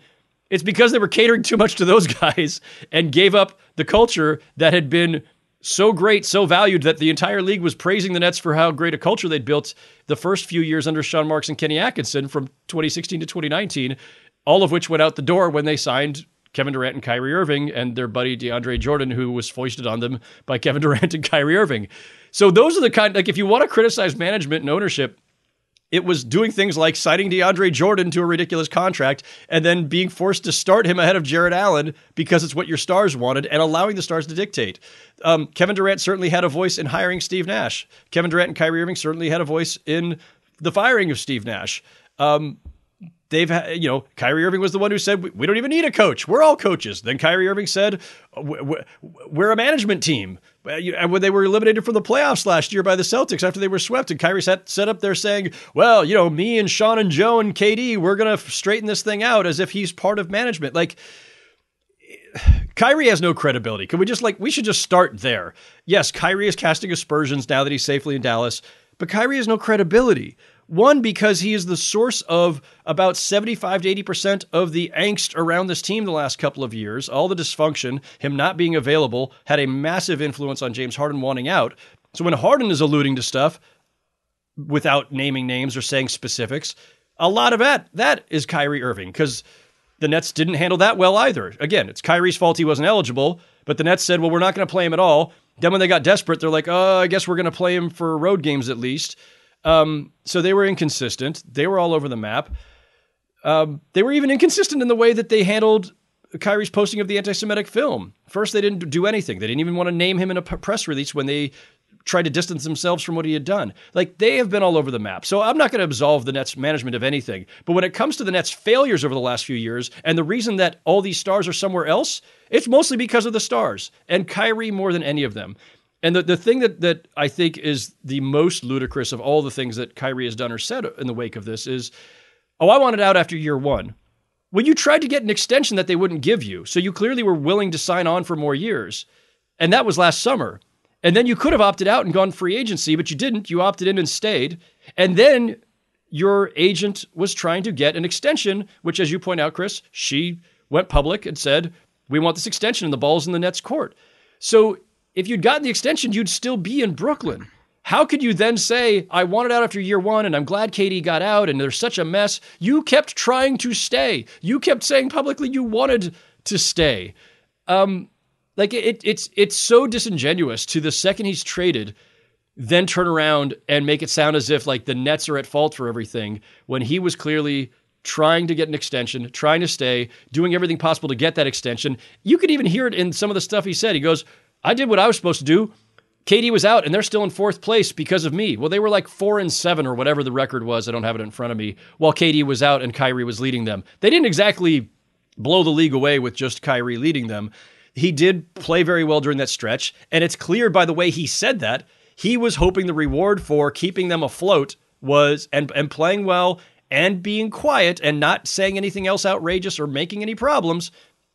it's because they were catering too much to those guys and gave up the culture that had been so great, so valued that the entire league was praising the Nets for how great a culture they'd built the first few years under Sean Marks and Kenny Atkinson from 2016 to 2019, all of which went out the door when they signed Kevin Durant and Kyrie Irving and their buddy DeAndre Jordan, who was foisted on them by Kevin Durant and Kyrie Irving. So those are the kind like if you want to criticize management and ownership, it was doing things like signing DeAndre Jordan to a ridiculous contract and then being forced to start him ahead of Jarrett Allen because it's what your stars wanted and allowing the stars to dictate. Um, Kevin Durant certainly had a voice in hiring Steve Nash. Kevin Durant and Kyrie Irving certainly had a voice in the firing of Steve Nash. Um, they've you know, Kyrie Irving was the one who said, we don't even need a coach. We're all coaches. Then Kyrie Irving said, uh, we're a management team. And when they were eliminated from the playoffs last year by the Celtics after they were swept, and Kyrie sat, set up there saying, well, you know, me and Sean and Joe and KD, we're going to straighten this thing out as if he's part of management. Like, Kyrie has no credibility. Can we just like we should just start there? Yes, Kyrie is casting aspersions now that he's safely in Dallas, but Kyrie has no credibility. One, because he is the source of about 75 to 80% of the angst around this team the last couple of years. All the dysfunction, him not being available, had a massive influence on James Harden wanting out. So when Harden is alluding to stuff without naming names or saying specifics, a lot of that that is Kyrie Irving because the Nets didn't handle that well either. Again, it's Kyrie's fault he wasn't eligible, but the Nets said, "Well, we're not going to play him at all." Then when they got desperate, they're like, "Oh, I guess we're going to play him for road games at least." Um, so they were inconsistent. They were all over the map. Um, they were even inconsistent in the way that they handled Kyrie's posting of the anti-Semitic film. First, they didn't do anything. They didn't even want to name him in a press release when they tried to distance themselves from what he had done. Like they have been all over the map. So I'm not going to absolve the Nets management of anything. But when it comes to the Nets failures over the last few years and the reason that all these stars are somewhere else, it's mostly because of the stars and Kyrie more than any of them. And the, the thing that, that I think is the most ludicrous of all the things that Kyrie has done or said in the wake of this is, oh, I wanted out after year one. Well, you tried to get an extension that they wouldn't give you. So you clearly were willing to sign on for more years. And that was last summer. And then you could have opted out and gone free agency, but you didn't. You opted in and stayed. And then your agent was trying to get an extension, which, as you point out, Chris, she went public and said, we want this extension and the ball's in the Nets court. So if you'd gotten the extension, you'd still be in Brooklyn. How could you then say, I wanted out after year one and I'm glad KD got out and there's such a mess? You kept trying to stay. You kept saying publicly you wanted to stay. Um, like it, it's it's so disingenuous to the second he's traded, then turn around and make it sound as if like the Nets are at fault for everything when he was clearly trying to get an extension, trying to stay, doing everything possible to get that extension. You could even hear it in some of the stuff he said. He goes, I did what I was supposed to do. KD was out and they're still in fourth place because of me. Well, they were like four and seven or whatever the record was. I don't have it in front of me. While KD was out and Kyrie was leading them. They didn't exactly blow the league away with just Kyrie leading them. He did play very well during that stretch. And it's clear by the way he said that, he was hoping the reward for keeping them afloat was and, and playing well and being quiet and not saying anything else outrageous or making any problems.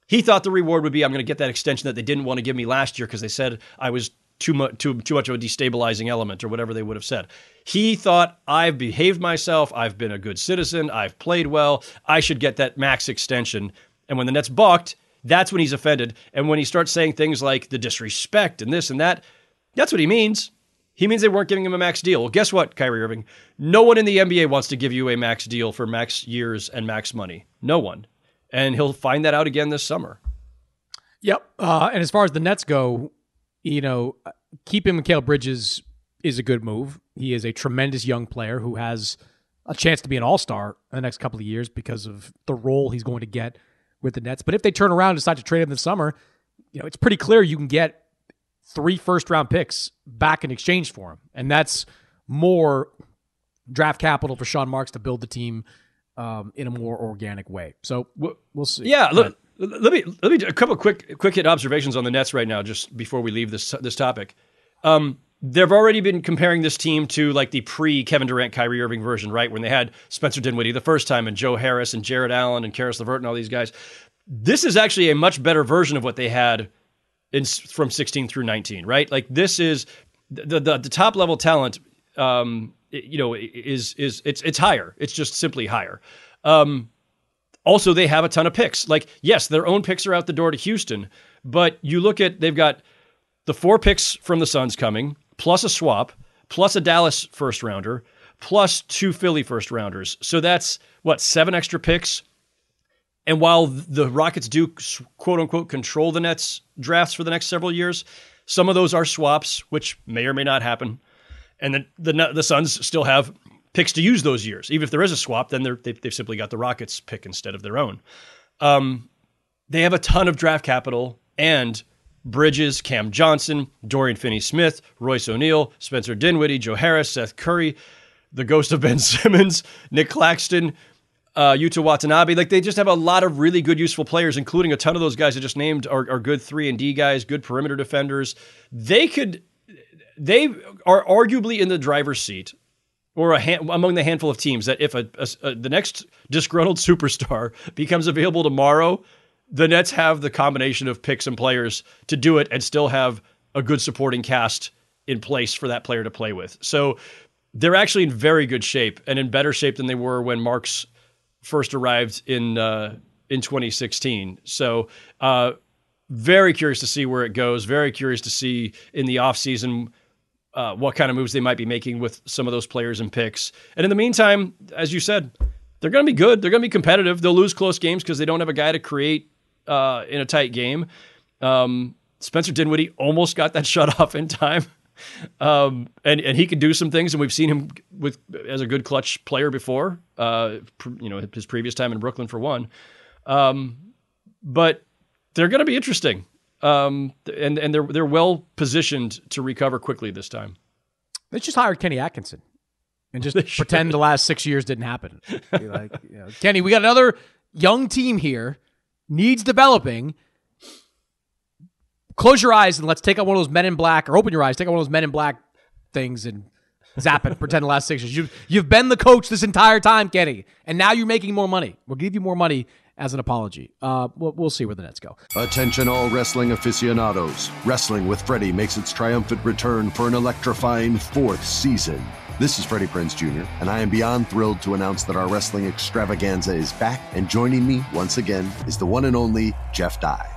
He thought the reward would be I'm going to get that extension that they didn't want to give me last year because they said I was too much too, too much of a destabilizing element or whatever they would have said. He thought I've behaved myself, I've been a good citizen, I've played well, I should get that max extension. And when the Nets balked, that's when he's offended. And when he starts saying things like the disrespect and this and that, that's what he means. He means they weren't giving him a max deal. Well, guess what, Kyrie Irving? No one in the NBA wants to give you a max deal for max years and max money. No one. And he'll find that out again this summer. Yep. Uh, and as far as the Nets go, you know, keeping Mikal Bridges is a good move. He is a tremendous young player who has a chance to be an all star in the next couple of years because of the role he's going to get with the Nets. But if they turn around and decide to trade him this summer, you know, it's pretty clear you can get three first round picks back in exchange for him. And that's more draft capital for Sean Marks to build the team um, in a more organic way. So we'll, we'll see. Yeah, look, let me let me do a couple quick quick hit observations on the Nets right now, just before we leave this this topic. Um, they've already been comparing this team to like the pre Kevin Durant, Kyrie Irving version, right? When they had Spencer Dinwiddie the first time, and Joe Harris, and Jarrett Allen, and Caris LeVert, and all these guys. This is actually a much better version of what they had in from 16 through 19, right? Like this is the the, the top level talent. Um, you know, is is it's it's higher. It's just simply higher. Um, also, they have a ton of picks. Like, yes, their own picks are out the door to Houston, but you look at they've got the four picks from the Suns coming, plus a swap, plus a Dallas first rounder, plus two Philly first rounders. So that's what seven extra picks. And while the Rockets do quote unquote control the Nets drafts for the next several years, some of those are swaps, which may or may not happen. And then the the Suns still have picks to use those years. Even if there is a swap, then they've, they've simply got the Rockets pick instead of their own. Um, they have a ton of draft capital and Bridges, Cam Johnson, Dorian Finney Smith, Royce O'Neale, Spencer Dinwiddie, Joe Harris, Seth Curry, the ghost of Ben Simmons, Nick Claxton, uh, Yuta Watanabe. Like they just have a lot of really good, useful players, including a ton of those guys I just named are, are good three and D guys, good perimeter defenders. They could, they are arguably in the driver's seat or a hand, among the handful of teams that if a, a, a, the next disgruntled superstar becomes available tomorrow, the Nets have the combination of picks and players to do it and still have a good supporting cast in place for that player to play with. So they're actually in very good shape and in better shape than they were when Marks first arrived in uh, in 2016. So uh, very curious to see where it goes. Very curious to see in the offseason – uh, what kind of moves they might be making with some of those players and picks. And in the meantime, as you said, they're going to be good. They're going to be competitive. They'll lose close games because they don't have a guy to create uh, in a tight game. Um, Spencer Dinwiddie almost got that shut off in time. Um, and and he can do some things, and we've seen him with as a good clutch player before. Uh, you know, his previous time in Brooklyn for one. Um, but they're going to be interesting um, and and they're they're well positioned to recover quickly this time. They just hired Kenny Atkinson and just pretend the last six years didn't happen. like, you know, Kenny, we got another young team here, needs developing. Close your eyes and let's take out one of those Men in Black, or open your eyes, take out one of those Men in Black things and zap it. pretend the last six years. You've you've been the coach this entire time, Kenny, and now you're making more money. We'll give you more money as an apology. Uh, we'll, we'll see where the Nets go. Attention, all wrestling aficionados. Wrestling with Freddie makes its triumphant return for an electrifying fourth season. This is Freddie Prinze Jr., and I am beyond thrilled to announce that our wrestling extravaganza is back, and joining me once again is the one and only Jeff Dye.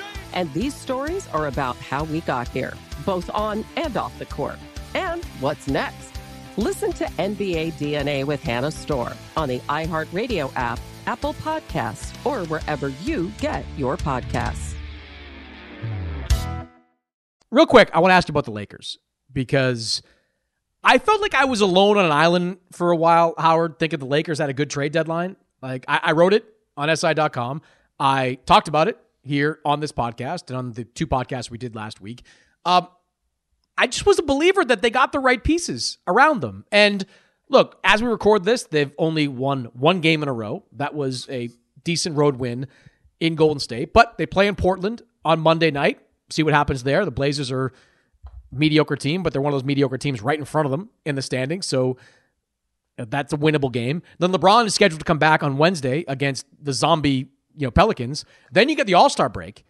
And these stories are about how we got here, both on and off the court. And what's next? Listen to NBA DNA with Hannah Storm on the iHeartRadio app, Apple Podcasts, or wherever you get your podcasts. Real quick, I want to ask you about the Lakers because I felt like I was alone on an island for a while, Howard, thinking the Lakers had a good trade deadline. Like, I, I wrote it on SI.com. I talked about it here on this podcast and on the two podcasts we did last week. Um, I just was a believer that they got the right pieces around them. And look, as we record this, they've only won one game in a row. That was a decent road win in Golden State, but they play in Portland on Monday night. See what happens there. The Blazers are mediocre team, but they're one of those mediocre teams right in front of them in the standings. So that's a winnable game. Then LeBron is scheduled to come back on Wednesday against the zombie you know Pelicans. Then you get the All Star break,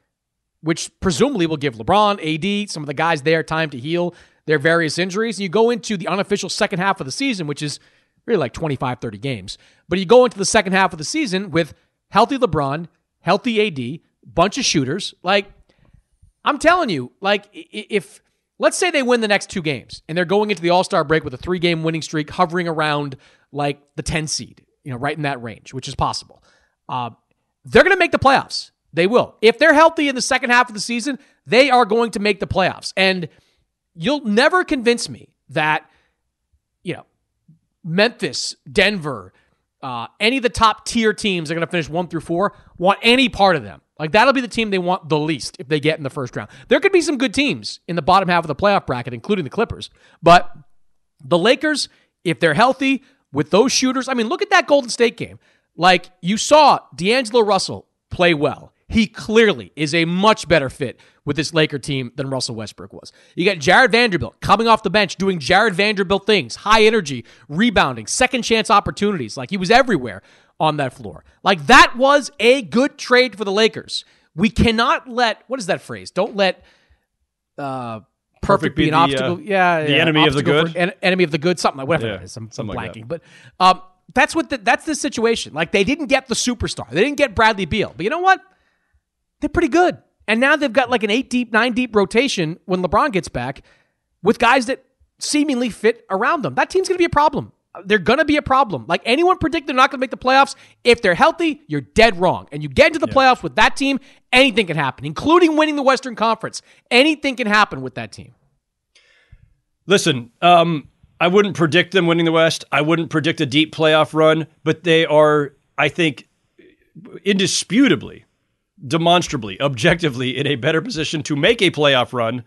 which presumably will give LeBron, AD, some of the guys there time to heal their various injuries. You go into the unofficial second half of the season, which is really like 25, 30 games. But you go into the second half of the season with healthy LeBron, healthy AD, bunch of shooters. Like, I'm telling you, like, if let's say they win the next two games and they're going into the All Star break with a three game winning streak hovering around like the 10 seed, you know, right in that range, which is possible. Uh, they're going to make the playoffs. They will. If they're healthy in the second half of the season, they are going to make the playoffs. And you'll never convince me that, you know, Memphis, Denver, uh, any of the top tier teams are going to finish one through four want any part of them. Like that'll be the team they want the least if they get in the first round. There could be some good teams in the bottom half of the playoff bracket, including the Clippers. But the Lakers, if they're healthy with those shooters, I mean, look at that Golden State game. Like you saw D'Angelo Russell play well. He clearly is a much better fit with this Laker team than Russell Westbrook was. You got Jared Vanderbilt coming off the bench doing Jared Vanderbilt things, high energy, rebounding, second chance opportunities. Like he was everywhere on that floor. Like that was a good trade for the Lakers. We cannot let what is that phrase? Don't let uh perfect, be, be an the, obstacle. uh, yeah, the enemy of the good? for- en- enemy of the good, something like whatever Yeah, it is. I'm, I'm something like blanking, that. but um, that's what the, that's the situation. Like they didn't get the superstar, they didn't get Bradley Beal, but you know what? They're pretty good, and now they've got like an eight deep, nine deep rotation when LeBron gets back, with guys that seemingly fit around them. That team's going to be a problem. They're going to be a problem. Like anyone predict they're not going to make the playoffs. If they're healthy, you're dead wrong. And you get into the playoffs with that team, anything can happen, including winning the Western Conference. Anything can happen with that team. Listen, um, I wouldn't predict them winning the West. I wouldn't predict a deep playoff run, but they are, I think, indisputably, demonstrably, objectively in a better position to make a playoff run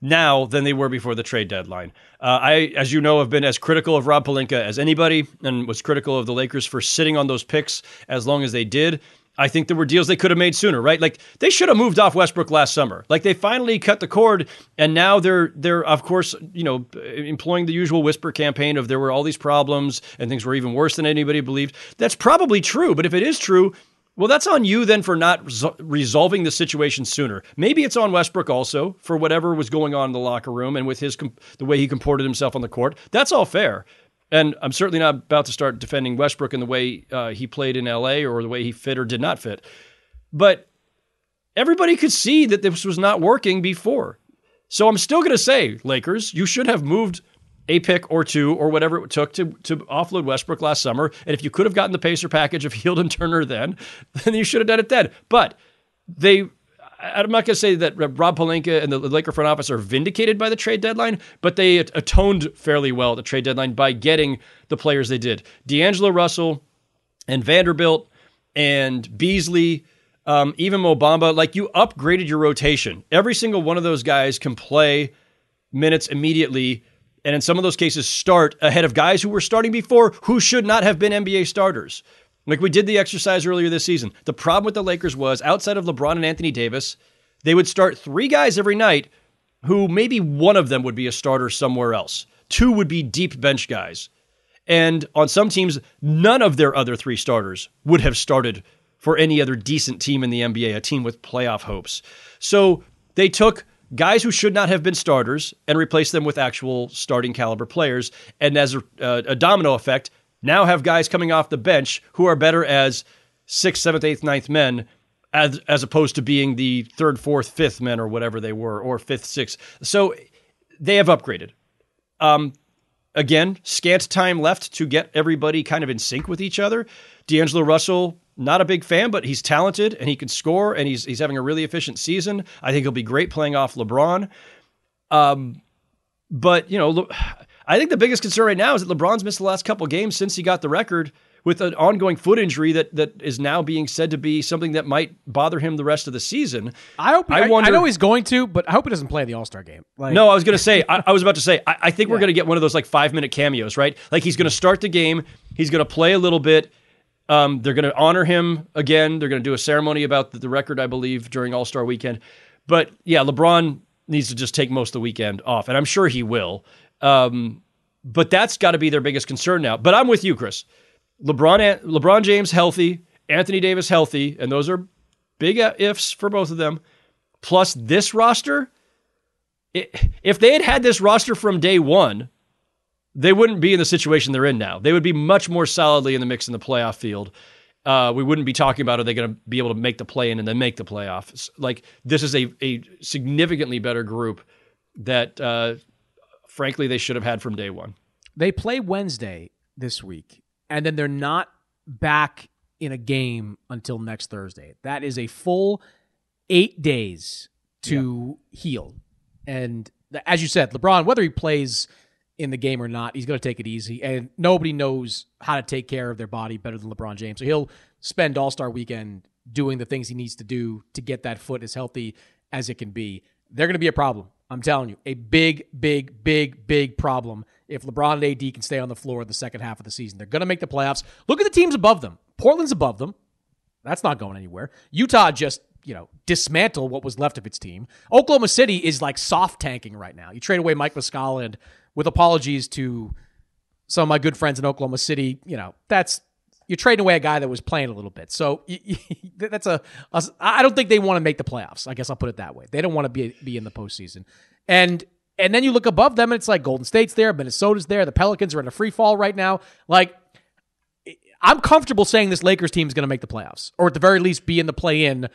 now than they were before the trade deadline. Uh, I, as you know, have been as critical of Rob Pelinka as anybody and was critical of the Lakers for sitting on those picks as long as they did. I think there were deals they could have made sooner, right? Like they should have moved off Westbrook last summer. Like they finally cut the cord, and now they're they're of course you know employing the usual whisper campaign of there were all these problems and things were even worse than anybody believed. That's probably true, but if it is true, well, that's on you then for not resol- resolving the situation sooner. Maybe it's on Westbrook also for whatever was going on in the locker room and with his the way he comported himself on the court. That's all fair. And I'm certainly not about to start defending Westbrook in the way uh, he played in LA or the way he fit or did not fit. But everybody could see that this was not working before. So I'm still going to say, Lakers, you should have moved a pick or two or whatever it took to, to offload Westbrook last summer. And if you could have gotten the Pacer package of Hield and Turner then, then you should have done it then. But they, I'm not going to say that Rob Pelinka and the Laker front office are vindicated by the trade deadline, but they atoned fairly well at the trade deadline by getting the players they did. D'Angelo Russell and Vanderbilt and Beasley, um, even Mo Bamba, like you upgraded your rotation. Every single one of those guys can play minutes immediately, and in some of those cases, start ahead of guys who were starting before who should not have been NBA starters. Like we did the exercise earlier this season. The problem with the Lakers was outside of LeBron and Anthony Davis, they would start three guys every night who maybe one of them would be a starter somewhere else. Two would be deep bench guys. And on some teams, none of their other three starters would have started for any other decent team in the NBA, a team with playoff hopes. So they took guys who should not have been starters and replaced them with actual starting caliber players. And as a, uh, a domino effect, now have guys coming off the bench who are better as sixth, seventh, eighth, ninth men as, as opposed to being the third, fourth, fifth men or whatever they were, or fifth, sixth. So they have upgraded. Um, again, scant time left to get everybody kind of in sync with each other. D'Angelo Russell, not a big fan, but he's talented and he can score and he's he's having a really efficient season. I think he'll be great playing off LeBron. Um, but you know, look, I think the biggest concern right now is that LeBron's missed the last couple games since he got the record with an ongoing foot injury that that is now being said to be something that might bother him the rest of the season. I hope. I, I wonder- I know he's going to, but I hope he doesn't play in the All Star game. Like, no, I was going to say, I, I was about to say, I, I think we're going to get one of those like five minute cameos, right? Like he's going to start the game, he's going to play a little bit. Um, they're going to honor him again. They're going to do a ceremony about the, the record, I believe, during All Star weekend. But yeah, LeBron needs to just take most of the weekend off, and I'm sure he will. Um, but that's got to be their biggest concern now. But I'm with you, Chris. LeBron, LeBron James healthy, Anthony Davis healthy, and those are big ifs for both of them. Plus this roster, i- if they had had this roster from day one, they wouldn't be in the situation they're in now. They would be much more solidly in the mix in the playoff field. Uh, we wouldn't be talking about are they going to be able to make the play in and then make the playoffs. Like this is a, a significantly better group that, uh, frankly, they should have had from day one. They play Wednesday this week, and then they're not back in a game until next Thursday. That is a full eight days to heal. And as you said, LeBron, whether he plays in the game or not, he's going to take it easy. And nobody knows how to take care of their body better than LeBron James. So he'll spend All Star weekend doing the things he needs to do to get that foot as healthy as it can be, they're going to be a problem. I'm telling you, a big, big, big, big problem if LeBron and AD can stay on the floor the second half of the season. They're going to make the playoffs. Look at the teams above them. Portland's above them. That's not going anywhere. Utah just, you know, dismantled what was left of its team. Oklahoma City is like soft tanking right now. You trade away Mike Muscala and with apologies to some of my good friends in Oklahoma City, you know, that's you're trading away a guy that was playing a little bit. So that's a, a. I don't think they want to make the playoffs. I guess I'll put it that way. They don't want to be be in the postseason. And and then you look above them, and it's like Golden State's there, Minnesota's there, the Pelicans are in a free fall right now. Like I'm comfortable saying this Lakers team is going to make the playoffs, or at the very least be in the play in,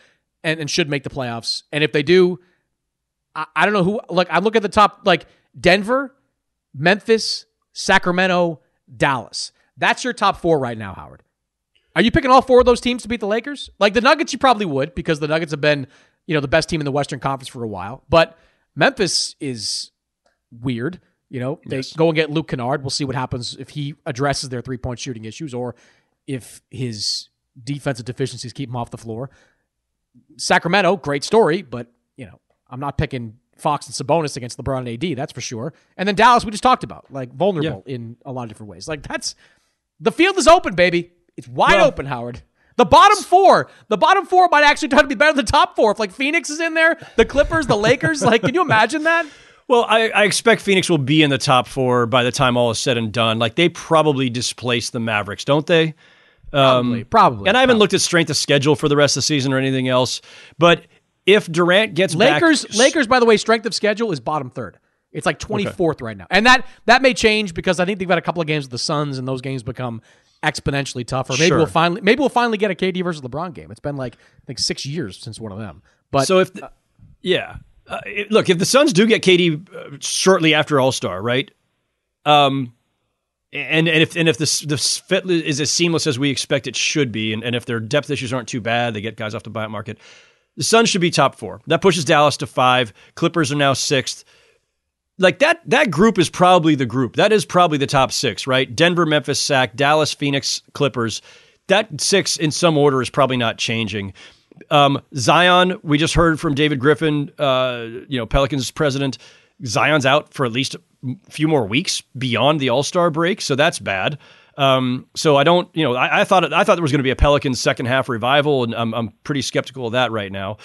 and, and should make the playoffs. And if they do, I, I don't know who. Like I look at the top, like Denver, Memphis, Sacramento, Dallas. That's your top four right now, Howard. Are you picking all four of those teams to beat the Lakers? Like the Nuggets, you probably would because the Nuggets have been, you know, the best team in the Western Conference for a while. But Memphis is weird. You know, they yes. go and get Luke Kennard. We'll see what happens if he addresses their three point shooting issues or if his defensive deficiencies keep him off the floor. Sacramento, great story, but you know, I'm not picking Fox and Sabonis against LeBron and AD, that's for sure. And then Dallas, we just talked about, like vulnerable yeah. in a lot of different ways. Like that's the field is open, baby. It's wide well, open, Howard. The bottom four, the bottom four might actually try to be better than the top four. If like Phoenix is in there, the Clippers, the Lakers, like, can you imagine that? Well, I, I, expect Phoenix will be in the top four by the time all is said and done. Like they probably displace the Mavericks, don't they? Probably, um, probably. And I haven't probably. looked at strength of schedule for the rest of the season or anything else. But if Durant gets Lakers, back, Lakers, by the way, strength of schedule is bottom third. It's like 24th okay. right now, and that that may change because I think they've got a couple of games with the Suns, and those games become exponentially tougher. Maybe sure. we'll finally maybe we'll finally get a KD versus LeBron game. It's been like I think six years since one of them. But so if the, uh, yeah, uh, it, look if the Suns do get KD uh, shortly after All Star, right? Um, and and if and if this the fit is as seamless as we expect it should be, and, and if their depth issues aren't too bad, they get guys off the buyout market. The Suns should be top four. That pushes Dallas to five. Clippers are now sixth. Like that that group is probably the group. That is probably the top six, right? Denver, Memphis, Sac, Dallas, Phoenix, Clippers. That six in some order is probably not changing. Um, Zion, we just heard from David Griffin, uh, you know, Pelicans president. Zion's out for at least a few more weeks beyond the All Star break, so that's bad. Um, so I don't, you know, I, I thought I thought there was going to be a Pelicans second half revival, and I'm, I'm pretty skeptical of that right now.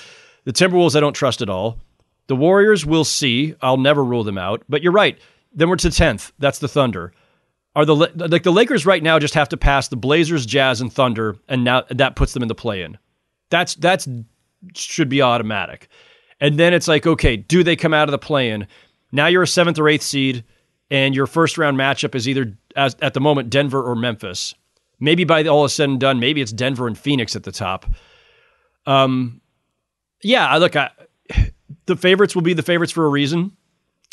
The Timberwolves, I don't trust at all. The Warriors, we'll see. I'll never rule them out. But you're right. Then we're to tenth. That's the Thunder. Are the like the Lakers right now just have to pass the Blazers, Jazz, and Thunder, and now that puts them in the play-in. That's that's should be automatic. And then it's like, okay, do they come out of the play-in? Now you're a seventh or eighth seed and your first round matchup is either as, at the moment Denver or Memphis. Maybe by all is said and done, maybe it's Denver and Phoenix at the top. Um, yeah, I look, I, the favorites will be the favorites for a reason.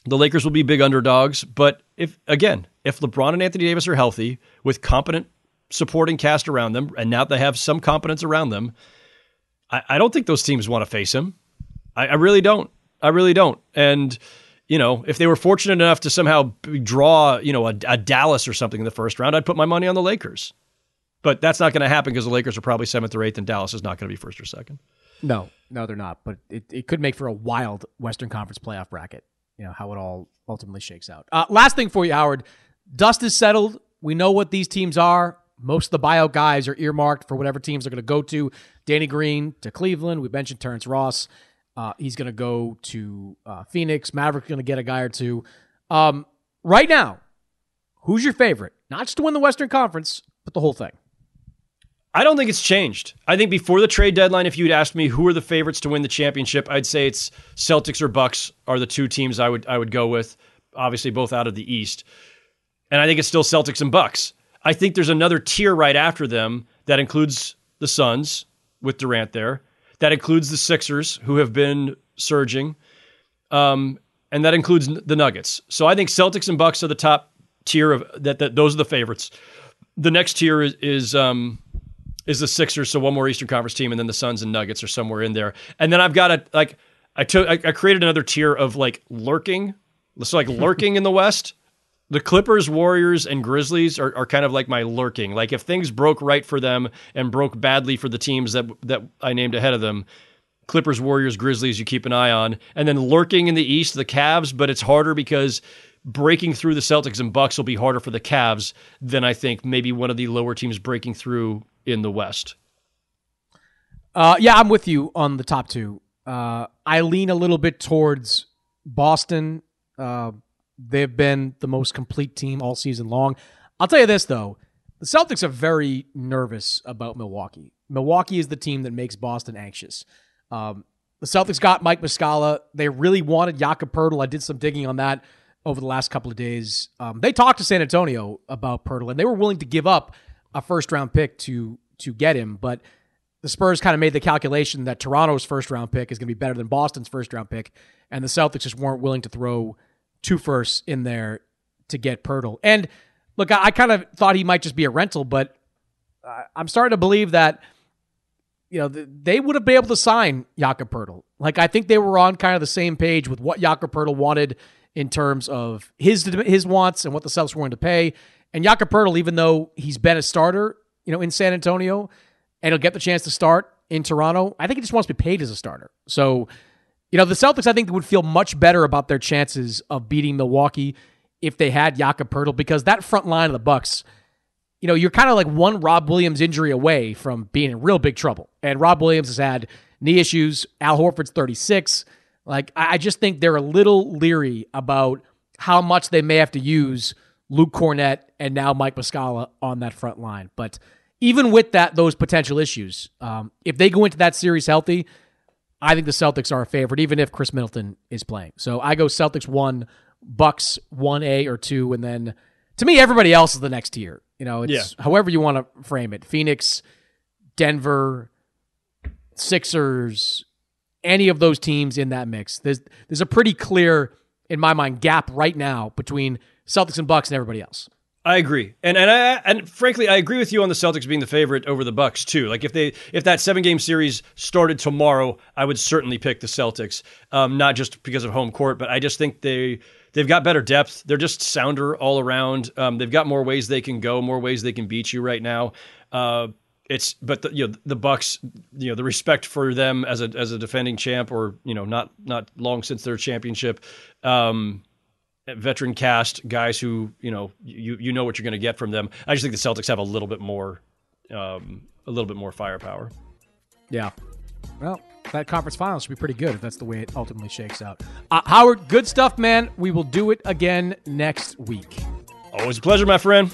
The Lakers will be big underdogs, but if again, if LeBron and Anthony Davis are healthy with competent supporting cast around them, and now they have some competence around them, I, I don't think those teams want to face him. I, I really don't. I really don't. And you know, if they were fortunate enough to somehow draw, you know, a, a Dallas or something in the first round, I'd put my money on the Lakers. But that's not going to happen because the Lakers are probably seventh or eighth, and Dallas is not going to be first or second. No, no, they're not. But it, it could make for a wild Western Conference playoff bracket. You know how it all ultimately shakes out. Uh, last thing for you, Howard. Dust is settled. We know what these teams are. Most of the buyout guys are earmarked for whatever teams are going to go to. Danny Green to Cleveland. We mentioned Terrence Ross. Uh, he's going to go to uh, Phoenix. Maverick's going to get a guy or two. Um, right now, who's your favorite? Not just to win the Western Conference, but the whole thing. I don't think it's changed. I think before the trade deadline, if you'd asked me who are the favorites to win the championship, I'd say it's Celtics or Bucks are the two teams I would I would go with. Obviously, both out of the East, and I think it's still Celtics and Bucks. I think there's another tier right after them that includes the Suns with Durant there, that includes the Sixers, who have been surging, um, and that includes the Nuggets. So I think Celtics and Bucks are the top tier of that. that those are the favorites. The next tier is is, um, is the Sixers. So one more Eastern Conference team, and then the Suns and Nuggets are somewhere in there. And then I've got a like I took I, I created another tier of like lurking, so like lurking in the West. The Clippers, Warriors, and Grizzlies are, are kind of like my lurking. Like if things broke right for them and broke badly for the teams that that I named ahead of them, Clippers, Warriors, Grizzlies, you keep an eye on. And then lurking in the East, the Cavs, but it's harder because breaking through the Celtics and Bucks will be harder for the Cavs than I think maybe one of the lower teams breaking through in the West. Uh, yeah, I'm with you on the top two. Uh, I lean a little bit towards Boston. Uh, They've been the most complete team all season long. I'll tell you this though, the Celtics are very nervous about Milwaukee. Milwaukee is the team that makes Boston anxious. Um, the Celtics got Mike Muscala. They really wanted Jakob Poeltl. I did some digging on that over the last couple of days. Um, they talked to San Antonio about Poeltl, and they were willing to give up a first round pick to to get him. But the Spurs kind of made the calculation that Toronto's first round pick is going to be better than Boston's first round pick, and the Celtics just weren't willing to throw two firsts in there to get Poeltl. And look, I, I kind of thought he might just be a rental, but I'm starting to believe that you know they would have been able to sign Jakob Poeltl. Like I think they were on kind of the same page with what Jakob Poeltl wanted in terms of his his wants and what the Celtics were willing to pay. And Jakob Poeltl, even though he's been a starter, you know, in San Antonio, and he'll get the chance to start in Toronto, I think he just wants to be paid as a starter. So you know, the Celtics, I think, would feel much better about their chances of beating Milwaukee if they had Jakob Poeltl because that front line of the Bucks, you know, you're kind of like one Rob Williams injury away from being in real big trouble. And Rob Williams has had knee issues. Al Horford's 36. Like, I just think they're a little leery about how much they may have to use Luke Kornet, and now Mike Muscala on that front line. But even with that, those potential issues, um, if they go into that series healthy, I think the Celtics are a favorite, even if Khris Middleton is playing. So I go Celtics one, Bucks one A or two, and then to me, everybody else is the next tier. You know, it's yeah. however you want to frame it. Phoenix, Denver, Sixers, any of those teams in that mix. There's there's a pretty clear, in my mind, gap right now between Celtics and Bucks and everybody else. I agree, and and I and frankly, I agree with you on the Celtics being the favorite over the Bucks too. Like if they if that seven game series started tomorrow, I would certainly pick the Celtics. Um, not just because of home court, but I just think they they've got better depth. They're just sounder all around. Um, they've got more ways they can go, more ways they can beat you right now. Uh, it's but the, you know the Bucks, you know the respect for them as a as a defending champ, or you know not not long since their championship. Um, veteran cast guys who you know you you know what you're going to get from them. I just think the Celtics have a little bit more um, a little bit more firepower. Yeah. Well, that conference final should be pretty good if that's the way it ultimately shakes out. Uh, Howard, good stuff, man. We will do it again next week. Always a pleasure, my friend.